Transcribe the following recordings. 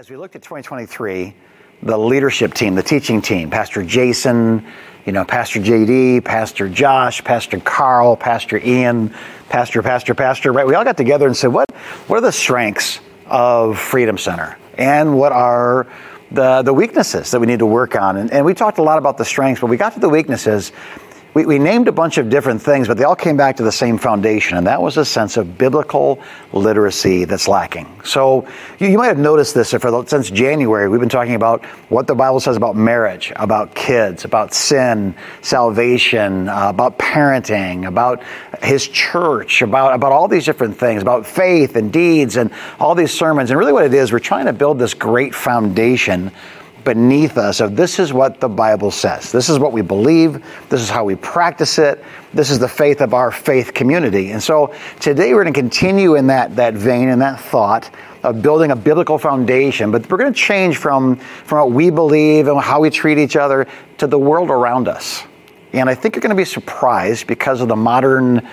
As we looked at 2023, the leadership team, the teaching team, Pastor Jason, you know, Pastor JD, Pastor Josh, Pastor Carl, Pastor Ian, Pastor, Pastor, Pastor, right? We all got together and said, what, what are the strengths of Freedom Center? And what are the, the weaknesses that we need to work on? And, and we talked a lot about the strengths, but we got to the weaknesses we, we, named a bunch of different things, but they all came back to the same foundation, and that was a sense of biblical literacy that's lacking. So you, you might have noticed this for since January. We've been talking about what the Bible says about marriage, about kids, about sin, salvation, uh, about parenting, about His church, about about all these different things, about faith and deeds, and all these sermons. And really, what it is, we're trying to build this great foundation beneath us of this is what the Bible says. This is what we believe. This is how we practice it. This is the faith of our faith community. And so today we're going to continue in that, that vein and that thought of building a biblical foundation, but we're going to change from, from what we believe and how we treat each other to the world around us. And I think you're going to be surprised because of the modern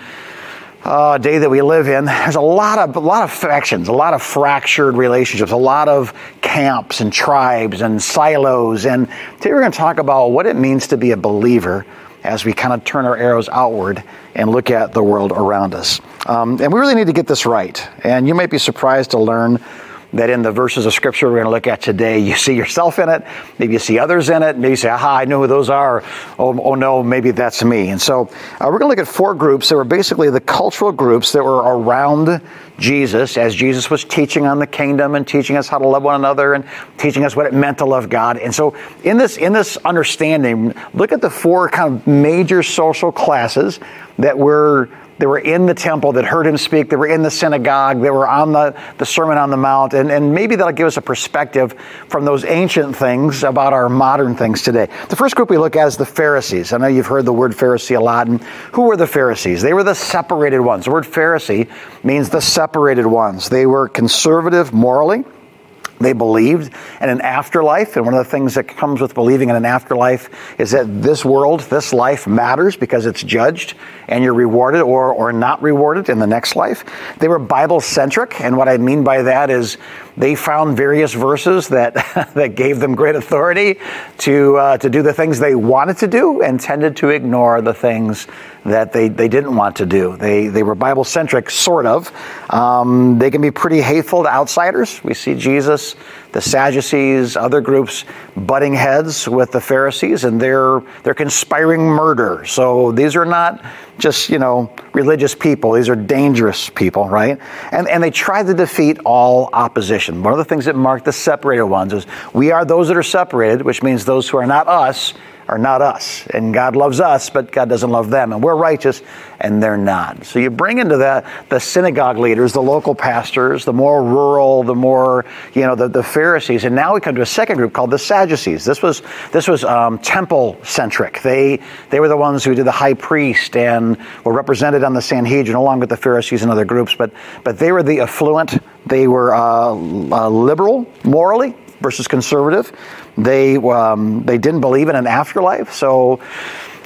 uh, day that we live in, there's a lot of a lot of factions, a lot of fractured relationships, a lot of camps and tribes and silos. And today we're going to talk about what it means to be a believer as we kind of turn our arrows outward and look at the world around us. Um, and we really need to get this right. And you might be surprised to learn that in the verses of scripture we're going to look at today, you see yourself in it, maybe you see others in it, maybe you say, aha, I know who those are. Oh, oh no, maybe that's me. And so uh, we're going to look at four groups that were basically the cultural groups that were around Jesus as Jesus was teaching on the kingdom and teaching us how to love one another and teaching us what it meant to love God. And so in this in this understanding, look at the four kind of major social classes that were they were in the temple that heard him speak. They were in the synagogue. They were on the, the Sermon on the Mount. And, and maybe that'll give us a perspective from those ancient things about our modern things today. The first group we look at is the Pharisees. I know you've heard the word Pharisee a lot. And who were the Pharisees? They were the separated ones. The word Pharisee means the separated ones. They were conservative morally. They believed in an afterlife, and one of the things that comes with believing in an afterlife is that this world, this life matters because it's judged and you're rewarded or, or not rewarded in the next life. They were Bible centric, and what I mean by that is they found various verses that, that gave them great authority to, uh, to do the things they wanted to do and tended to ignore the things that they, they didn't want to do. They, they were Bible centric, sort of. Um, they can be pretty hateful to outsiders. We see Jesus, the Sadducees, other groups butting heads with the Pharisees, and they're, they're conspiring murder. So these are not just, you know, religious people. These are dangerous people, right? And, and they try to defeat all opposition. One of the things that mark the separated ones is we are those that are separated, which means those who are not us are not us. And God loves us, but God doesn't love them. And we're righteous, and they're not. So you bring into that the synagogue leaders, the local pastors, the more rural, the more, you know, the, the Pharisees. And now we come to a second group called the Sadducees. This was, this was um, temple centric. They, they were the ones who did the high priest and were represented on the Sanhedrin along with the Pharisees and other groups. But, but they were the affluent, they were uh, uh, liberal morally versus conservative. They um, they didn't believe in an afterlife, so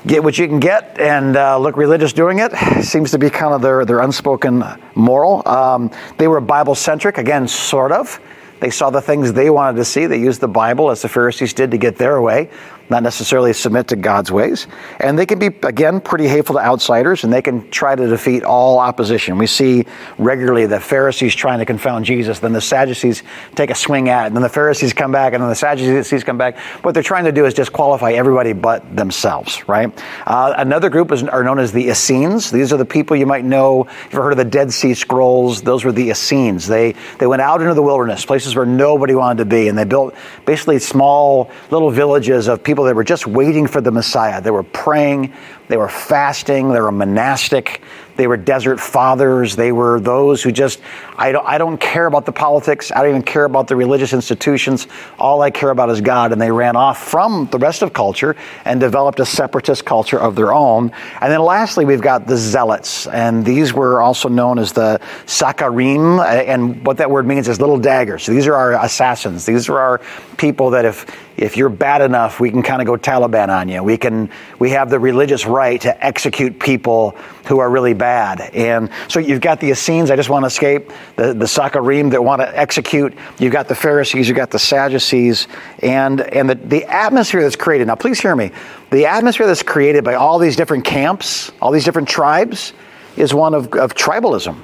get what you can get and uh, look religious doing it seems to be kind of their their unspoken moral. Um, they were Bible centric, again, sort of. They saw the things they wanted to see. They used the Bible as the Pharisees did to get their way not necessarily submit to God's ways. And they can be, again, pretty hateful to outsiders, and they can try to defeat all opposition. We see regularly the Pharisees trying to confound Jesus, then the Sadducees take a swing at it, and then the Pharisees come back, and then the Sadducees come back. What they're trying to do is disqualify everybody but themselves, right? Uh, another group is, are known as the Essenes. These are the people you might know. You've heard of the Dead Sea Scrolls? Those were the Essenes. They, they went out into the wilderness, places where nobody wanted to be, and they built basically small little villages of people people that were just waiting for the Messiah. They were praying, they were fasting, they were monastic, they were desert fathers. They were those who just, I don't, I don't care about the politics. I don't even care about the religious institutions. All I care about is God. And they ran off from the rest of culture and developed a separatist culture of their own. And then lastly, we've got the zealots. And these were also known as the Sakarim. And what that word means is little daggers. So these are our assassins. These are our people that if, if you're bad enough, we can kind of go Taliban on you. We can we have the religious right to execute people who are really bad. And so you've got the Essenes, I just want to escape, the, the Sakarim that want to execute. You've got the Pharisees, you've got the Sadducees, and and the, the atmosphere that's created. Now please hear me. The atmosphere that's created by all these different camps, all these different tribes, is one of, of tribalism.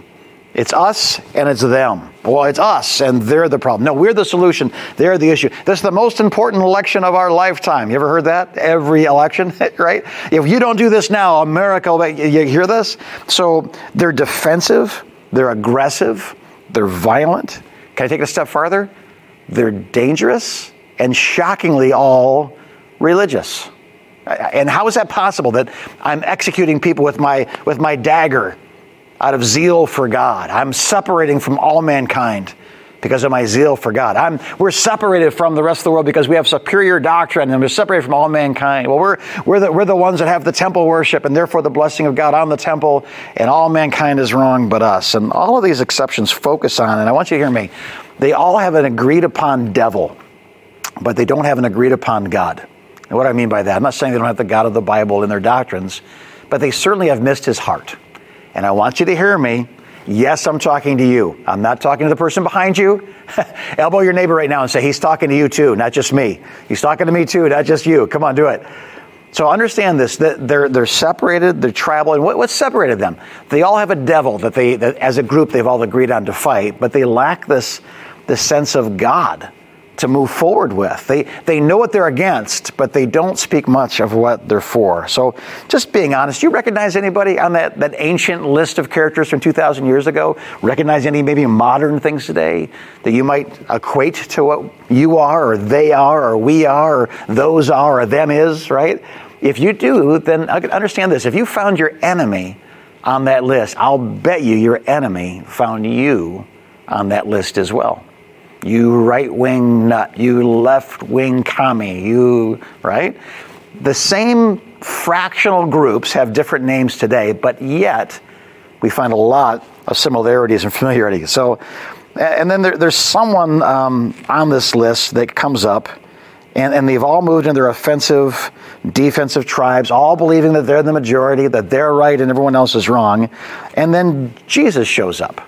It's us and it's them. Well, it's us and they're the problem. No, we're the solution. They're the issue. This is the most important election of our lifetime. You ever heard that? Every election, right? If you don't do this now, America, you hear this? So they're defensive, they're aggressive, they're violent. Can I take it a step farther? They're dangerous and shockingly all religious. And how is that possible that I'm executing people with my, with my dagger? Out of zeal for God. I'm separating from all mankind because of my zeal for God. I'm, we're separated from the rest of the world because we have superior doctrine and we're separated from all mankind. Well, we're, we're, the, we're the ones that have the temple worship and therefore the blessing of God on the temple, and all mankind is wrong but us. And all of these exceptions focus on, and I want you to hear me, they all have an agreed upon devil, but they don't have an agreed upon God. And what I mean by that, I'm not saying they don't have the God of the Bible in their doctrines, but they certainly have missed his heart. And I want you to hear me. Yes, I'm talking to you. I'm not talking to the person behind you. Elbow your neighbor right now and say, He's talking to you too, not just me. He's talking to me too, not just you. Come on, do it. So understand this: that they're they're separated, they're tribal, and what, what separated them? They all have a devil that they, that as a group, they've all agreed on to fight, but they lack this this sense of God to move forward with. They, they know what they're against, but they don't speak much of what they're for. So, just being honest, you recognize anybody on that, that ancient list of characters from 2,000 years ago? Recognize any maybe modern things today that you might equate to what you are, or they are, or we are, or those are, or them is, right? If you do, then understand this. If you found your enemy on that list, I'll bet you your enemy found you on that list as well you right wing nut, you left wing commie, you, right? The same fractional groups have different names today, but yet we find a lot of similarities and familiarity. So, and then there, there's someone um, on this list that comes up, and, and they've all moved in their offensive, defensive tribes, all believing that they're the majority, that they're right and everyone else is wrong. And then Jesus shows up.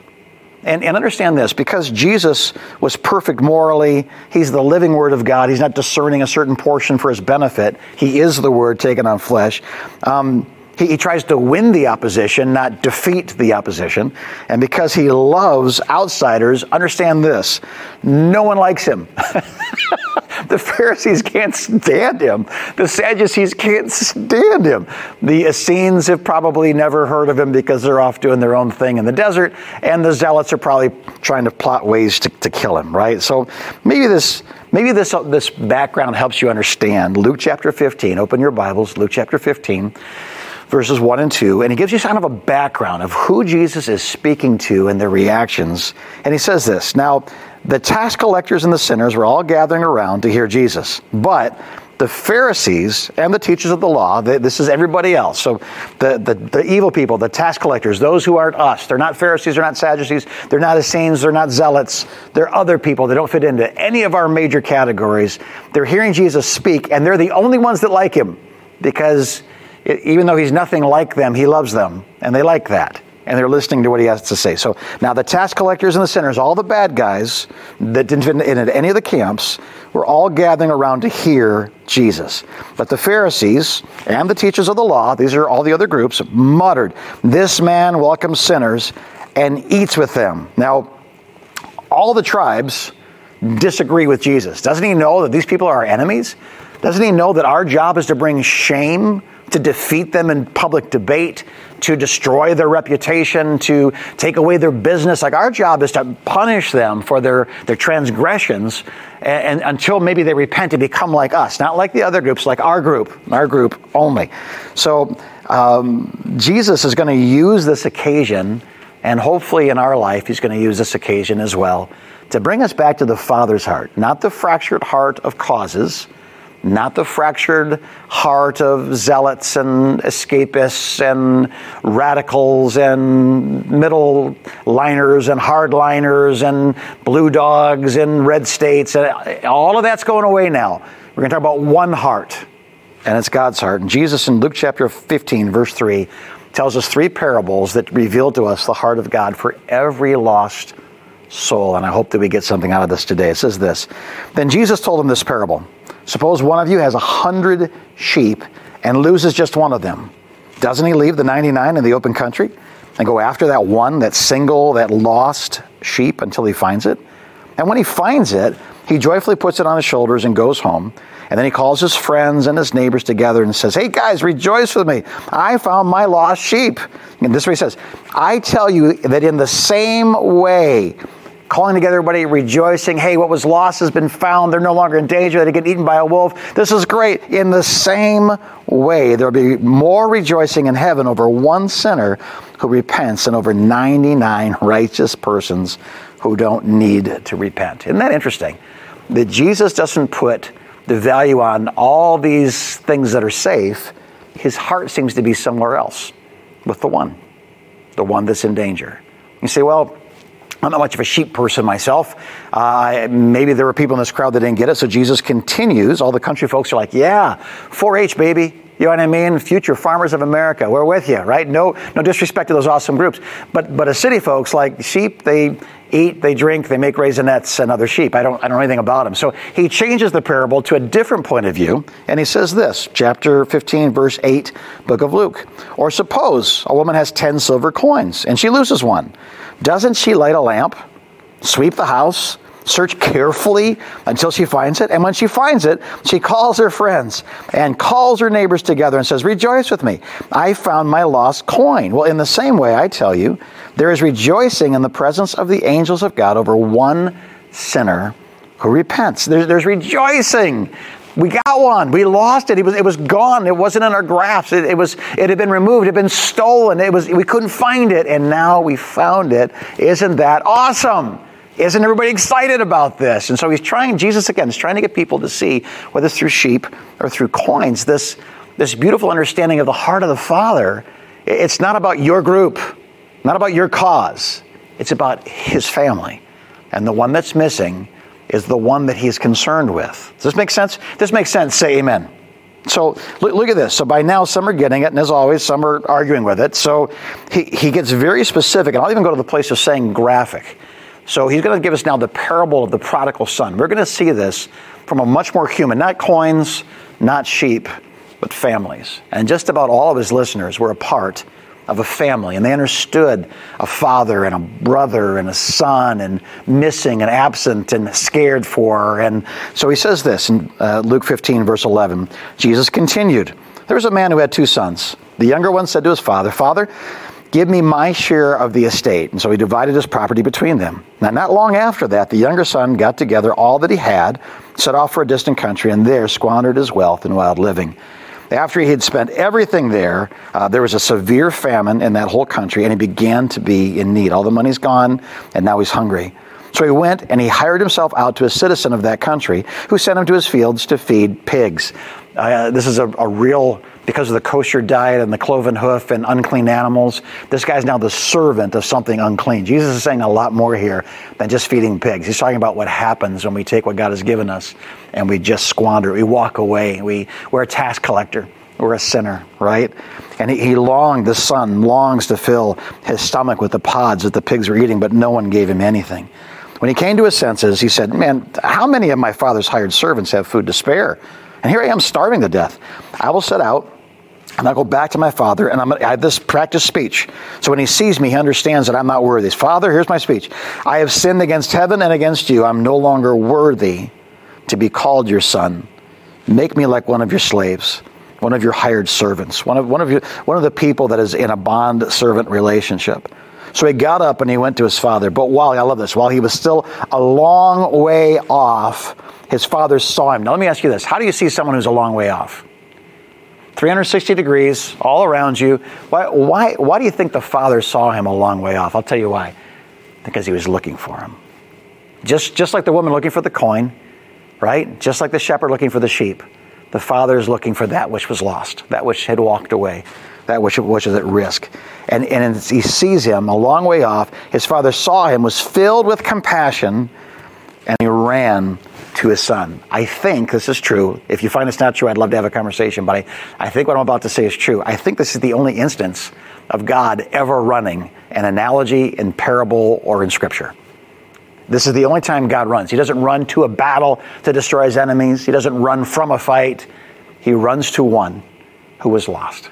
And, and understand this because Jesus was perfect morally, he's the living Word of God. He's not discerning a certain portion for his benefit. He is the Word taken on flesh. Um, he, he tries to win the opposition, not defeat the opposition. And because he loves outsiders, understand this no one likes him. the Pharisees can't stand him. The Sadducees can't stand him. The Essenes have probably never heard of him because they're off doing their own thing in the desert. And the Zealots are probably trying to plot ways to, to kill him, right? So maybe this. Maybe this, this background helps you understand. Luke chapter 15, open your Bibles, Luke chapter 15 verses 1 and 2, and he gives you kind of a background of who Jesus is speaking to and their reactions. And he says this Now, the tax collectors and the sinners were all gathering around to hear Jesus, but the Pharisees and the teachers of the law, they, this is everybody else. So the, the, the, evil people, the tax collectors, those who aren't us, they're not Pharisees, they're not Sadducees, they're not Essenes, they're not Zealots, they're other people. They don't fit into any of our major categories. They're hearing Jesus speak, and they're the only ones that like him because even though he's nothing like them, he loves them, and they like that. And they're listening to what he has to say. So now the tax collectors and the sinners, all the bad guys that didn't fit in at any of the camps, were all gathering around to hear Jesus. But the Pharisees and the teachers of the law, these are all the other groups, muttered, This man welcomes sinners and eats with them. Now, all the tribes disagree with Jesus. Doesn't he know that these people are our enemies? Doesn't he know that our job is to bring shame to defeat them in public debate, to destroy their reputation, to take away their business. Like our job is to punish them for their, their transgressions and, and until maybe they repent and become like us, not like the other groups, like our group, our group only. So um, Jesus is going to use this occasion, and hopefully in our life, he's going to use this occasion as well to bring us back to the Father's heart, not the fractured heart of causes not the fractured heart of zealots and escapists and radicals and middle liners and hardliners and blue dogs and red states. All of that's going away now. We're going to talk about one heart, and it's God's heart. And Jesus in Luke chapter 15, verse 3, tells us three parables that reveal to us the heart of God for every lost soul. And I hope that we get something out of this today. It says this Then Jesus told him this parable Suppose one of you has a hundred sheep and loses just one of them. Doesn't he leave the 99 in the open country and go after that one, that single, that lost sheep until he finds it? And when he finds it, he joyfully puts it on his shoulders and goes home. And then he calls his friends and his neighbors together and says, Hey guys, rejoice with me. I found my lost sheep. And this is what he says I tell you that in the same way, calling together everybody, rejoicing. Hey, what was lost has been found. They're no longer in danger. They get eaten by a wolf. This is great. In the same way, there'll be more rejoicing in heaven over one sinner who repents than over 99 righteous persons who don't need to repent. Isn't that interesting? That Jesus doesn't put the value on all these things that are safe. His heart seems to be somewhere else with the one, the one that's in danger. You say, well, I'm not much of a sheep person myself. Uh, maybe there were people in this crowd that didn't get it. So Jesus continues. All the country folks are like, yeah, 4 H, baby. You know what I mean? Future farmers of America, we're with you, right? No, no disrespect to those awesome groups, but but as city folks, like sheep, they eat, they drink, they make raisinets and other sheep. I don't I don't know anything about them. So he changes the parable to a different point of view, and he says this, chapter 15, verse 8, book of Luke. Or suppose a woman has ten silver coins and she loses one. Doesn't she light a lamp, sweep the house? search carefully until she finds it. And when she finds it, she calls her friends and calls her neighbors together and says, Rejoice with me. I found my lost coin. Well, in the same way, I tell you, there is rejoicing in the presence of the angels of God over one sinner who repents. There's, there's rejoicing. We got one. We lost it. It was, it was gone. It wasn't in our grasp. It, it, was, it had been removed. It had been stolen. It was, we couldn't find it. And now we found it. Isn't that awesome? Isn't everybody excited about this? And so he's trying, Jesus again is trying to get people to see, whether it's through sheep or through coins, this, this beautiful understanding of the heart of the Father. It's not about your group, not about your cause. It's about his family. And the one that's missing is the one that he's concerned with. Does this make sense? this makes sense. Say amen. So look, look, at this. So by now, some are getting it, and as always, some are arguing with it. So he, he gets very specific, and I'll even go to the place of saying graphic. So he's going to give us now the parable of the prodigal son. We're going to see this from a much more human, not coins, not sheep, but families. And just about all of his listeners were a part of a family, and they understood a father and a brother and a son, and missing and absent and scared for. And so he says this in uh, Luke 15, verse 11. Jesus continued There was a man who had two sons. The younger one said to his father, Father, Give me my share of the estate. And so he divided his property between them. Now, not long after that, the younger son got together all that he had, set off for a distant country, and there squandered his wealth in wild living. After he had spent everything there, uh, there was a severe famine in that whole country, and he began to be in need. All the money's gone, and now he's hungry. So he went and he hired himself out to a citizen of that country who sent him to his fields to feed pigs. Uh, this is a, a real because of the kosher diet and the cloven hoof and unclean animals. This guy's now the servant of something unclean. Jesus is saying a lot more here than just feeding pigs. He's talking about what happens when we take what God has given us and we just squander it. We walk away. We, we're a tax collector. We're a sinner, right? And he, he longed, the son longs to fill his stomach with the pods that the pigs were eating, but no one gave him anything. When he came to his senses, he said, Man, how many of my father's hired servants have food to spare? And here I am starving to death. I will set out and I'll go back to my father, and I'm, I have this practice speech. So when he sees me, he understands that I'm not worthy. Father, here's my speech. I have sinned against heaven and against you. I'm no longer worthy to be called your son. Make me like one of your slaves, one of your hired servants, one of, one of, your, one of the people that is in a bond servant relationship. So he got up and he went to his father. But while, I love this, while he was still a long way off, his father saw him. Now, let me ask you this How do you see someone who's a long way off? 360 degrees all around you. Why, why, why do you think the father saw him a long way off? I'll tell you why. Because he was looking for him. Just, just like the woman looking for the coin, right? Just like the shepherd looking for the sheep. The Father is looking for that which was lost, that which had walked away, that which which was at risk. And, and he sees him a long way off. His father saw him, was filled with compassion, and he ran to his son. I think this is true. If you find this not true, I'd love to have a conversation, but I, I think what I'm about to say is true. I think this is the only instance of God ever running an analogy in parable or in scripture. This is the only time God runs. He doesn't run to a battle to destroy his enemies. He doesn't run from a fight. He runs to one who was lost.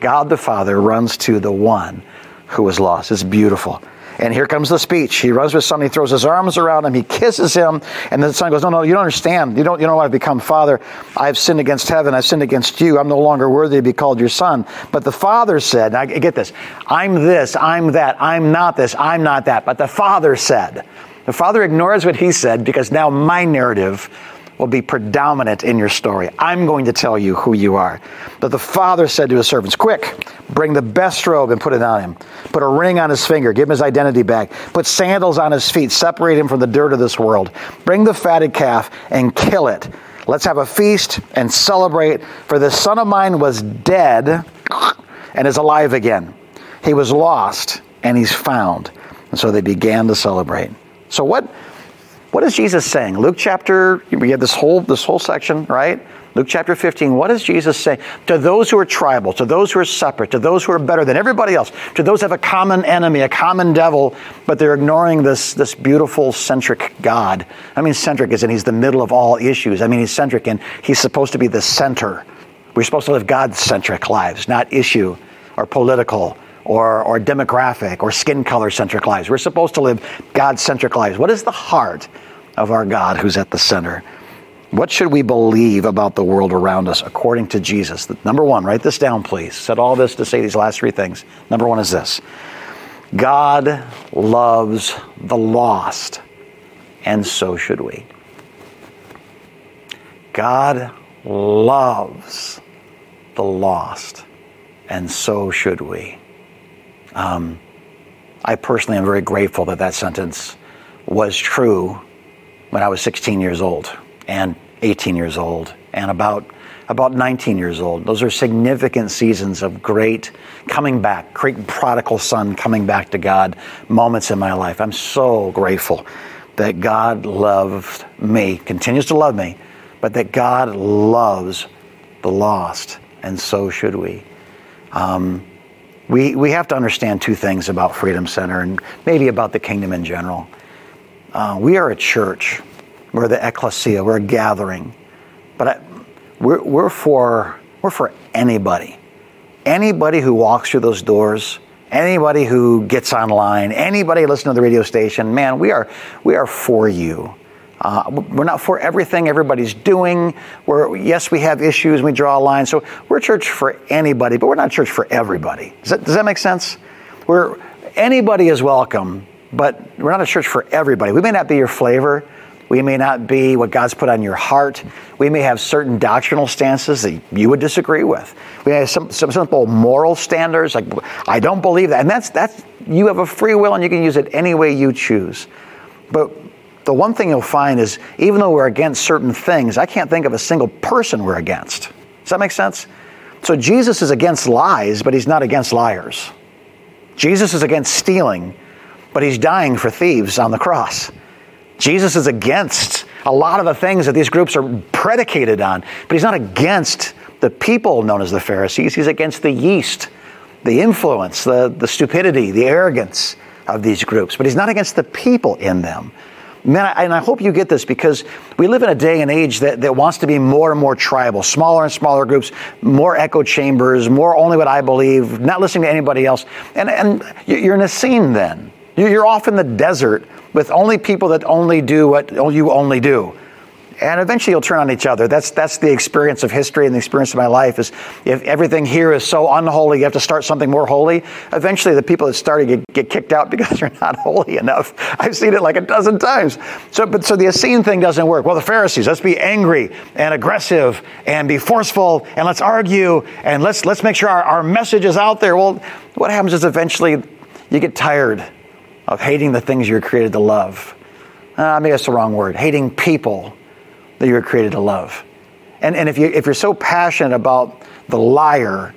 God the Father runs to the one who was lost. It's beautiful. And here comes the speech. He runs with son, he throws his arms around him, he kisses him, and the son goes, No, no, you don't understand. You don't you know I've become father. I've sinned against heaven, I've sinned against you. I'm no longer worthy to be called your son. But the father said, I get this, I'm this, I'm that, I'm not this, I'm not that. But the father said, the father ignores what he said because now my narrative will be predominant in your story. I'm going to tell you who you are. But the father said to his servants, Quick, bring the best robe and put it on him. Put a ring on his finger, give him his identity back. Put sandals on his feet, separate him from the dirt of this world. Bring the fatted calf and kill it. Let's have a feast and celebrate, for this son of mine was dead and is alive again. He was lost and he's found. And so they began to celebrate. So what what is Jesus saying? Luke chapter we have this whole this whole section, right? Luke chapter 15, what does Jesus say? To those who are tribal, to those who are separate, to those who are better than everybody else, to those who have a common enemy, a common devil, but they're ignoring this, this beautiful centric God. I mean, centric is in he's the middle of all issues. I mean, he's centric and he's supposed to be the center. We're supposed to live God centric lives, not issue or political or, or demographic or skin color centric lives. We're supposed to live God centric lives. What is the heart of our God who's at the center? What should we believe about the world around us according to Jesus? Number one, write this down, please. Said all this to say these last three things. Number one is this God loves the lost, and so should we. God loves the lost, and so should we. Um, I personally am very grateful that that sentence was true when I was 16 years old and 18 years old and about about 19 years old. Those are significant seasons of great coming back, great prodigal son coming back to God moments in my life. I'm so grateful that God loved me, continues to love me, but that God loves the lost, and so should we. Um, we, we have to understand two things about Freedom Center and maybe about the kingdom in general. Uh, we are a church. We're the ecclesia. We're a gathering. But I, we're, we're, for, we're for anybody. Anybody who walks through those doors, anybody who gets online, anybody listening to the radio station, man, we are, we are for you. Uh, we're not for everything everybody's doing. We're, yes, we have issues. We draw a line. So we're church for anybody, but we're not church for everybody. Does that, does that make sense? We're anybody is welcome, but we're not a church for everybody. We may not be your flavor. We may not be what God's put on your heart. We may have certain doctrinal stances that you would disagree with. We have some, some simple moral standards, like I don't believe that, and that's that's you have a free will and you can use it any way you choose. But the one thing you'll find is even though we're against certain things, I can't think of a single person we're against. Does that make sense? So Jesus is against lies, but he's not against liars. Jesus is against stealing, but he's dying for thieves on the cross. Jesus is against a lot of the things that these groups are predicated on, but he's not against the people known as the Pharisees. He's against the yeast, the influence, the, the stupidity, the arrogance of these groups, but he's not against the people in them. Man, I, and I hope you get this because we live in a day and age that, that wants to be more and more tribal, smaller and smaller groups, more echo chambers, more only what I believe, not listening to anybody else. And, and you're an Essene then. You're off in the desert with only people that only do what you only do and eventually you'll turn on each other. That's that's the experience of history and the experience of my life. Is if everything here is so unholy, you have to start something more holy. Eventually, the people that started get, get kicked out because they're not holy enough. I've seen it like a dozen times. So, but so the Essene thing doesn't work. Well, the Pharisees, let's be angry and aggressive and be forceful and let's argue and let's let's make sure our, our message is out there. Well, what happens is eventually you get tired of hating the things you're created to love. Uh, maybe that's the wrong word. Hating people that you were created to love. And, and if, you, if you're so passionate about the liar,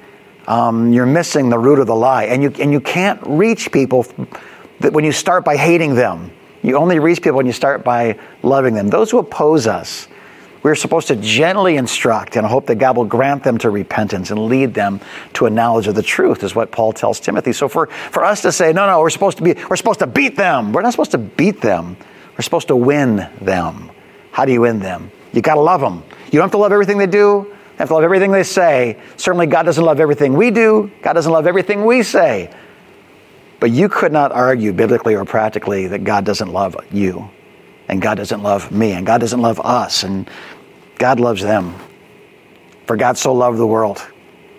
um, you're missing the root of the lie. And you, and you can't reach people that when you start by hating them. You only reach people when you start by loving them. Those who oppose us, we're supposed to gently instruct and hope that God will grant them to repentance and lead them to a knowledge of the truth, is what Paul tells Timothy. So for, for us to say, no, no, we're supposed to be, we're supposed to beat them. We're not supposed to beat them. We're supposed to win them. How do you win them? You got to love them. You don't have to love everything they do. You have to love everything they say. Certainly, God doesn't love everything we do. God doesn't love everything we say. But you could not argue biblically or practically that God doesn't love you, and God doesn't love me, and God doesn't love us, and God loves them. For God so loved the world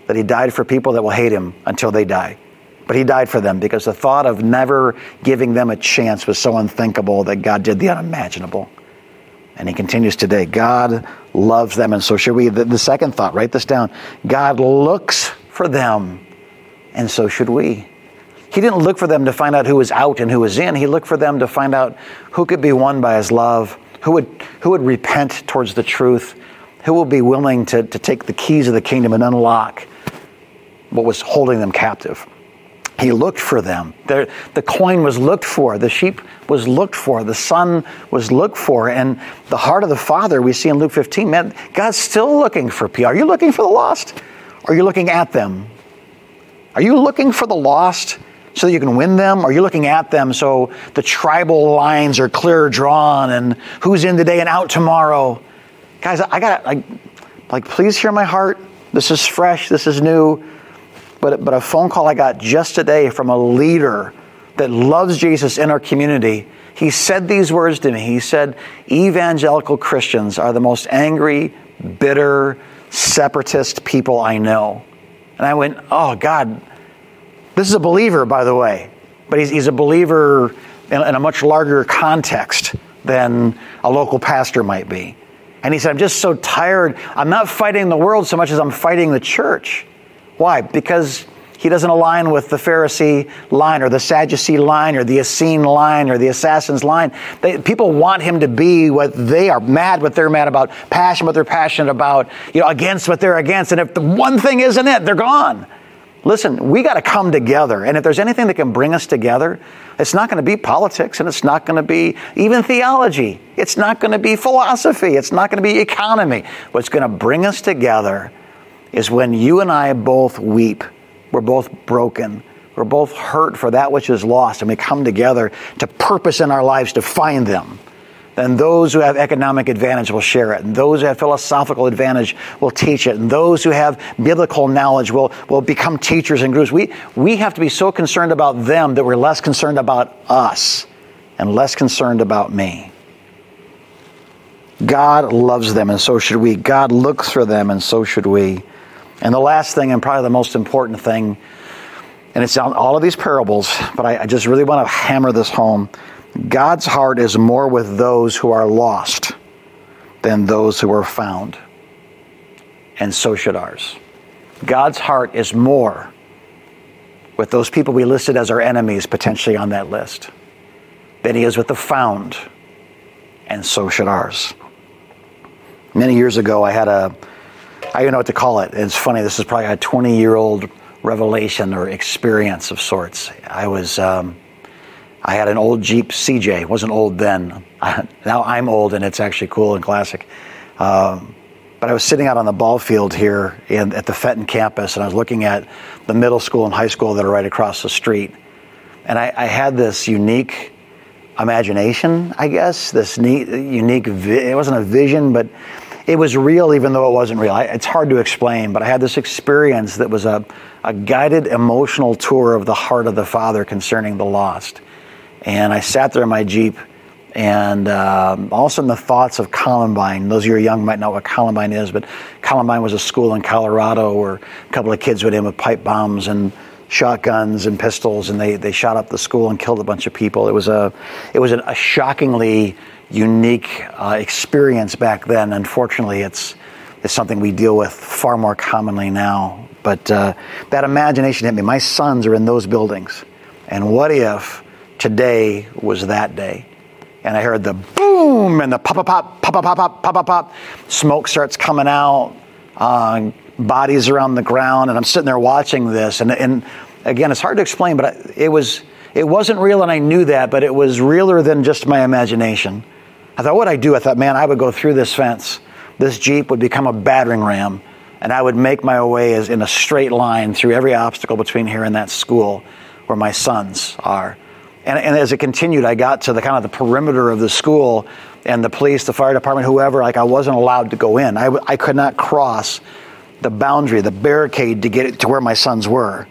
that He died for people that will hate Him until they die. But He died for them because the thought of never giving them a chance was so unthinkable that God did the unimaginable. And he continues today God loves them, and so should we. The, the, second thought, write this down God looks for them, and so should we. He didn't look for them to find out who was out and who was in. He looked for them to find out who could be won by his love, who would, who would repent towards the truth, who would be willing to, to take the keys of the kingdom and unlock what was holding them captive. He looked for them. The, the coin was looked for. The sheep was looked for. The son was looked for. And the heart of the Father, we see in Luke 15, man, God's still looking for people. Are you looking for the lost? Or are you looking at them? Are you looking for the lost so that you can win them? Or are you looking at them so the tribal lines are clear drawn and who's in today and out tomorrow? Guys, I got like, like, please hear my heart. This is fresh. This is new but, but a phone call I got just today from a leader that loves Jesus in our community. He said these words to me. He said, Evangelical Christians are the most angry, bitter, separatist people I know. And I went, Oh, God, this is a believer, by the way, but he's, he's a believer in, in a much larger context than a local pastor might be. And he said, I'm just so tired. I'm not fighting the world so much as I'm fighting the church. Why? Because he doesn't align with the Pharisee line or the Sadducee line or the Essene line or the assassin's line. They, people want him to be what they are mad what they're mad about, passionate what they're passionate about, you know, against what they're against. And if the one thing isn't it, they're gone. Listen, we got to come together. And if there's anything that can bring us together, it's not going to be politics and it's not going to be even theology. It's not going to be philosophy. It's not going to be economy. What's going to bring us together is when you and I both weep. We're both broken. We're both hurt for that which is lost, and we come together to purpose in our lives to find them. Then those who have economic advantage will share it, and those who have philosophical advantage will teach it, and those who have biblical knowledge will, will become teachers in groups. We, we have to be so concerned about them that we're less concerned about us and less concerned about me. God loves them, and so should we. God looks for them, and so should we. And the last thing, and probably the most important thing, and it's on all of these parables, but I, I just really want to hammer this home. God's heart is more with those who are lost than those who are found. And so should ours. God's heart is more with those people we listed as our enemies potentially on that list than he is with the found. And so should ours. Many years ago, I had a I don't know what to call it. It's funny. This is probably a 20 year old revelation or experience of sorts. I was, um, I had an old Jeep CJ. It wasn't old then. now I'm old and it's actually cool and classic. Um, but I was sitting out on the ball field here in, at the Fenton campus and I was looking at the middle school and high school that are right across the street. And I, I had this unique imagination, I guess, this neat, unique, vi- it wasn't a vision, but it was real even though it wasn't real. I, it's hard to explain, but I had this experience that was a, a guided emotional tour of the heart of the Father concerning the lost. And I sat there in my Jeep, and um, all of a sudden the thoughts of Columbine. Those of you who are young might not know what Columbine is, but Columbine was a school in Colorado where a couple of kids went in with pipe bombs and shotguns and pistols, and they, they shot up the school and killed a bunch of people. It was a it was a shockingly unique uh, experience back then. Unfortunately, it's, it's something we deal with far more commonly now. But uh, that imagination hit me. My sons are in those buildings. And what if today was that day? and I heard the boom and the pop, pop, pop, pop, pop, pop, pop, pop, pop. Smoke starts coming out, uh, bodies around the ground, and I'm sitting there watching this. And, and again, it's hard to explain, but it was it wasn't real, and I knew that, but it was realer than just my imagination. I thought, what I do? I thought, man, I would go through this fence. This Jeep would become a battering ram, and I would make my way as in a straight line through every obstacle between here and that school where my sons are. And, and as it continued, I got to the kind of the perimeter of the school, and the police, the fire department, whoever, like I wasn't allowed to go in. I, I could not cross the boundary, the barricade to get to where my sons were.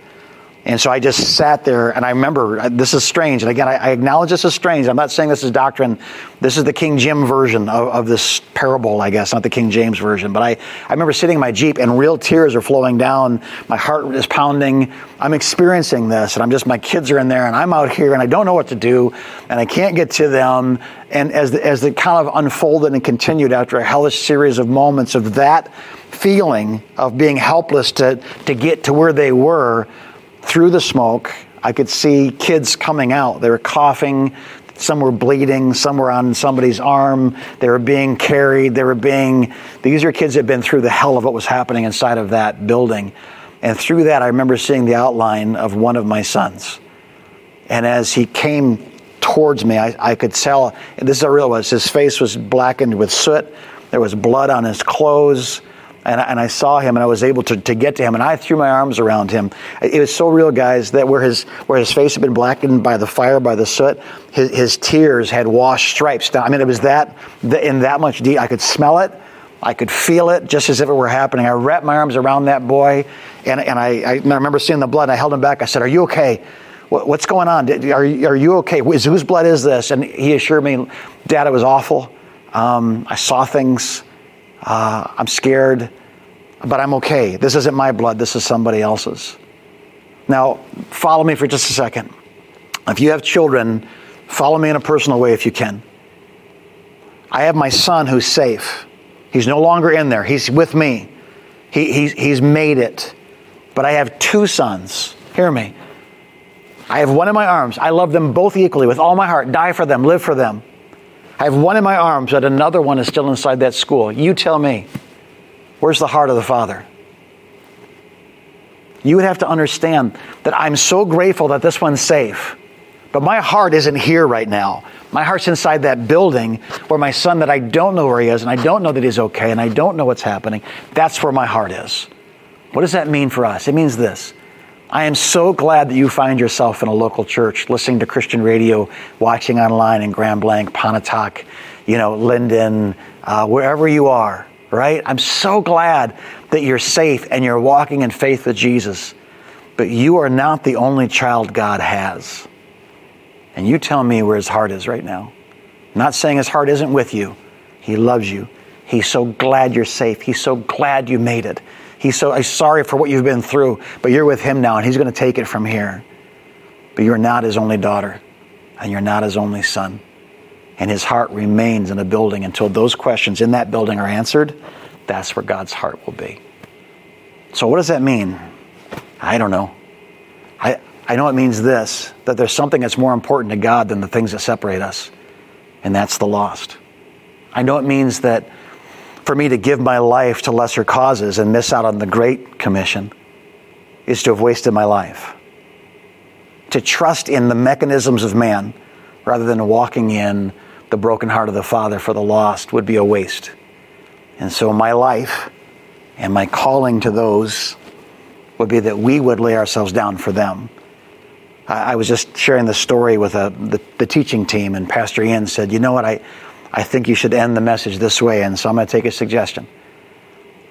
And so I just sat there, and I remember uh, this is strange. And again, I, I, acknowledge this is strange. I'm not saying this is doctrine. This is the King Jim version of, of, this parable, I guess, not the King James version. But I, I remember sitting in my Jeep, and real tears are flowing down. My heart is pounding. I'm experiencing this, and I'm just, my kids are in there, and I'm out here, and I don't know what to do, and I can't get to them. And as as it kind of unfolded and continued after a hellish series of moments of that feeling of being helpless to, to get to where they were, through the smoke, I could see kids coming out. They were coughing. Some were bleeding. Some were on somebody's arm. They were being carried. They were being. These are kids that had been through the hell of what was happening inside of that building. And through that, I remember seeing the outline of one of my sons. And as he came towards me, I, I could tell this is how real it was. His face was blackened with soot. There was blood on his clothes and I, and I saw him and I was able to, to get to him and I threw my arms around him. It was so real, guys, that where his where his face had been blackened by the fire, by the soot, his, his tears had washed stripes down. I mean, it was that in that much deep. I could smell it. I could feel it just as if it were happening. I wrapped my arms around that boy, and, and I, I remember seeing the blood. And I held him back. I said, "Are you okay? What's going on? Are, are you okay? Whose blood is this?" And he assured me, "Dad, it was awful. Um, I saw things." Uh, I'm scared, but I'm okay. This isn't my blood, this is somebody else's. Now, follow me for just a second. If you have children, follow me in a personal way if you can. I have my son who's safe. He's no longer in there, he's with me. He, he's, he's made it. But I have two sons. Hear me. I have one in my arms. I love them both equally with all my heart. Die for them, live for them. I have one in my arms, but another one is still inside that school. You tell me, where's the heart of the Father? You would have to understand that I'm so grateful that this one's safe. But my heart isn't here right now. My heart's inside that building where my son, that I don't know where he is, and I don't know that he's okay, and I don't know what's happening. That's where my heart is. What does that mean for us? It means this I am so glad that you find yourself in a local church, listening to Christian radio, watching online in Grand Blanc, Pontotoc, you know, Linden, uh, wherever you are, right? I'm so glad that you're safe and you're walking in faith with Jesus. But you are not the only child God has. And you tell me where his heart is right now. I'm not saying his heart isn't with you. He loves you. He's so glad you're safe. He's so glad you made it. He's so I'm sorry for what you've been through, but you're with him now and he's going to take it from here. But you're not his only daughter and you're not his only son. And his heart remains in a building until those questions in that building are answered. That's where God's heart will be. So, what does that mean? I don't know. I, I know it means this that there's something that's more important to God than the things that separate us, and that's the lost. I know it means that for me to give my life to lesser causes and miss out on the Great Commission is to have wasted my life. To trust in the mechanisms of man rather than walking in the broken heart of the Father for the lost would be a waste. And so my life and my calling to those would be that we would lay ourselves down for them. I, I was just sharing the story with a, the, the teaching team, and Pastor Ian said, You know what? I, I think you should end the message this way, and so I'm going to take a suggestion.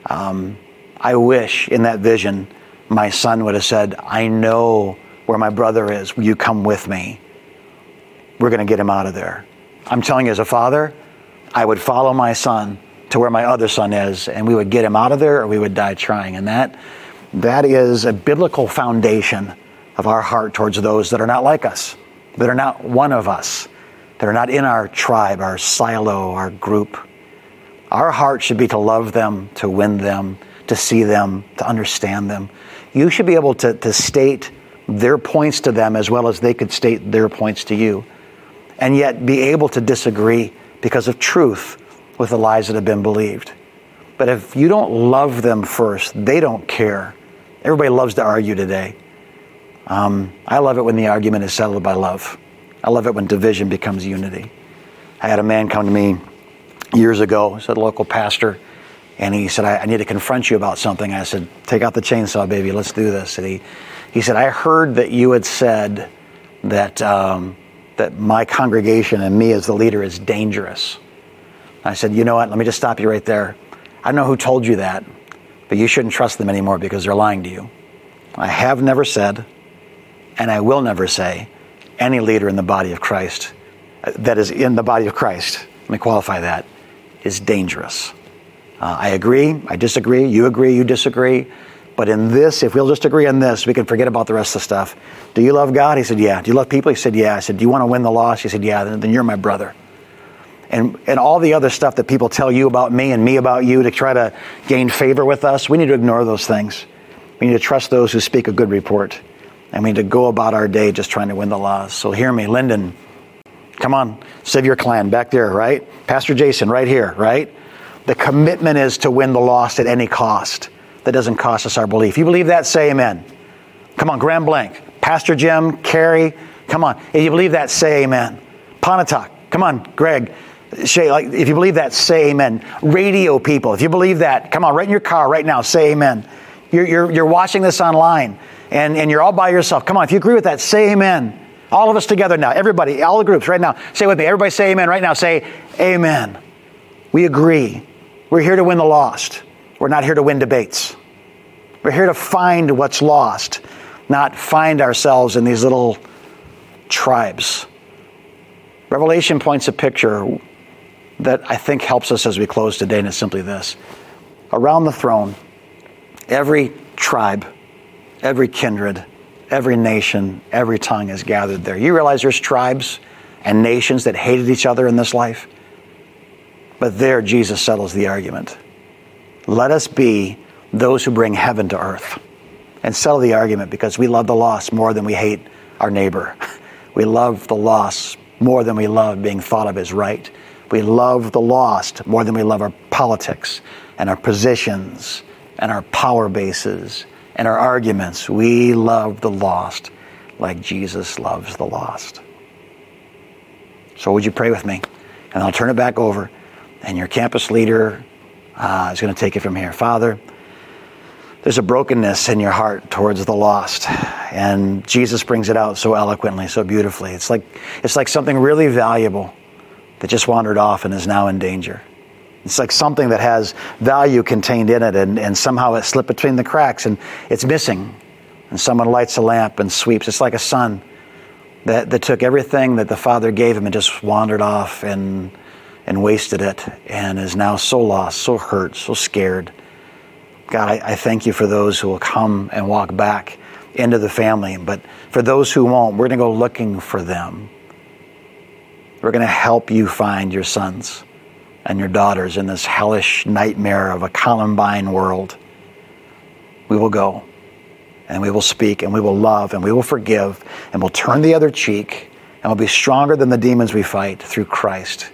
Um, I wish in that vision my son would have said, I know where my brother is. Will you come with me? We're going to get him out of there. I'm telling you, as a father, I would follow my son to where my other son is, and we would get him out of there or we would die trying. And that, that is a biblical foundation of our heart towards those that are not like us, that are not one of us that are not in our tribe, our silo, our group. Our heart should be to love them, to win them, to see them, to understand them. You should be able to, to state their points to them as well as they could state their points to you. and yet be able to disagree because of truth with the lies that have been believed. But if you don't love them first, they don't care. Everybody loves to argue today. Um, I love it when the argument is settled by love. I love it when division becomes unity. I had a man come to me years ago, said a local pastor, and he said, I, I, need to confront you about something. I said, Take out the chainsaw, baby, let's do this. And he, he said, I heard that you had said that, um, that my congregation and me as the leader is dangerous. I said, You know what? Let me just stop you right there. I don't know who told you that, but you shouldn't trust them anymore because they're lying to you. I have never said, and I will never say, any leader in the body of Christ uh, that is in the body of Christ, let me qualify that, is dangerous. Uh, I agree, I disagree, you agree, you disagree. But in this, if we'll just agree on this, we can forget about the rest of the stuff. Do you love God? He said, Yeah. Do you love people? He said, Yeah. I said, Do you want to win the loss? He said, Yeah. Then, then you're my brother. And, and all the other stuff that people tell you about me and me about you to try to gain favor with us, we need to ignore those things. We need to trust those who speak a good report. And mean, to go about our day just trying to win the loss. So hear me, Lyndon. Come on, save your Clan back there, right? Pastor Jason right here, right? The commitment is to win the lost at any cost. That doesn't cost us our belief. You believe that? Say amen. Come on, Graham Blank, Pastor Jim, Carrie, come on. If you believe that, say amen. Pontotoc, come on, Greg. Shay, like, if you believe that, say amen. Radio people, if you believe that, come on, right in your car right now, say amen. You're, you're, you're watching this online and, and you're all by yourself. Come on, if you agree with that, say amen. All of us together now, everybody, all the groups right now, say with me. Everybody say amen right now. Say amen. We agree. We're here to win the lost. We're not here to win debates. We're here to find what's lost, not find ourselves in these little tribes. Revelation points a picture that I think helps us as we close today, and it's simply this. Around the throne, every tribe, every kindred, every nation, every tongue is gathered there. You realize there's tribes and nations that hated each other in this life? But there, Jesus settles the argument. Let us be those who bring heaven to earth and settle the argument because we love the lost more than we hate our neighbor. We love the lost more than we love being thought of as right. We love the lost more than we love our politics and our positions and our power bases and our arguments. We love the lost like Jesus loves the lost. So, would you pray with me? And I'll turn it back over, and your campus leader uh, is going to take it from here. Father, there's a brokenness in your heart towards the lost and jesus brings it out so eloquently so beautifully it's like it's like something really valuable that just wandered off and is now in danger it's like something that has value contained in it and, and somehow it slipped between the cracks and it's missing and someone lights a lamp and sweeps it's like a son that, that took everything that the father gave him and just wandered off and and wasted it and is now so lost so hurt so scared God, I, I thank you for those who will come and walk back into the family. But for those who won't, we're going to go looking for them. We're going to help you find your sons and your daughters in this hellish nightmare of a Columbine world. We will go and we will speak and we will love and we will forgive and we'll turn the other cheek and we'll be stronger than the demons we fight through Christ.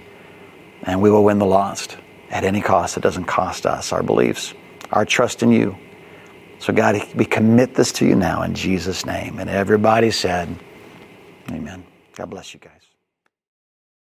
And we will win the lost at any cost. It doesn't cost us our beliefs our trust in you. So, God, we commit this to you now in Jesus' name. And everybody said, Amen. God bless you guys.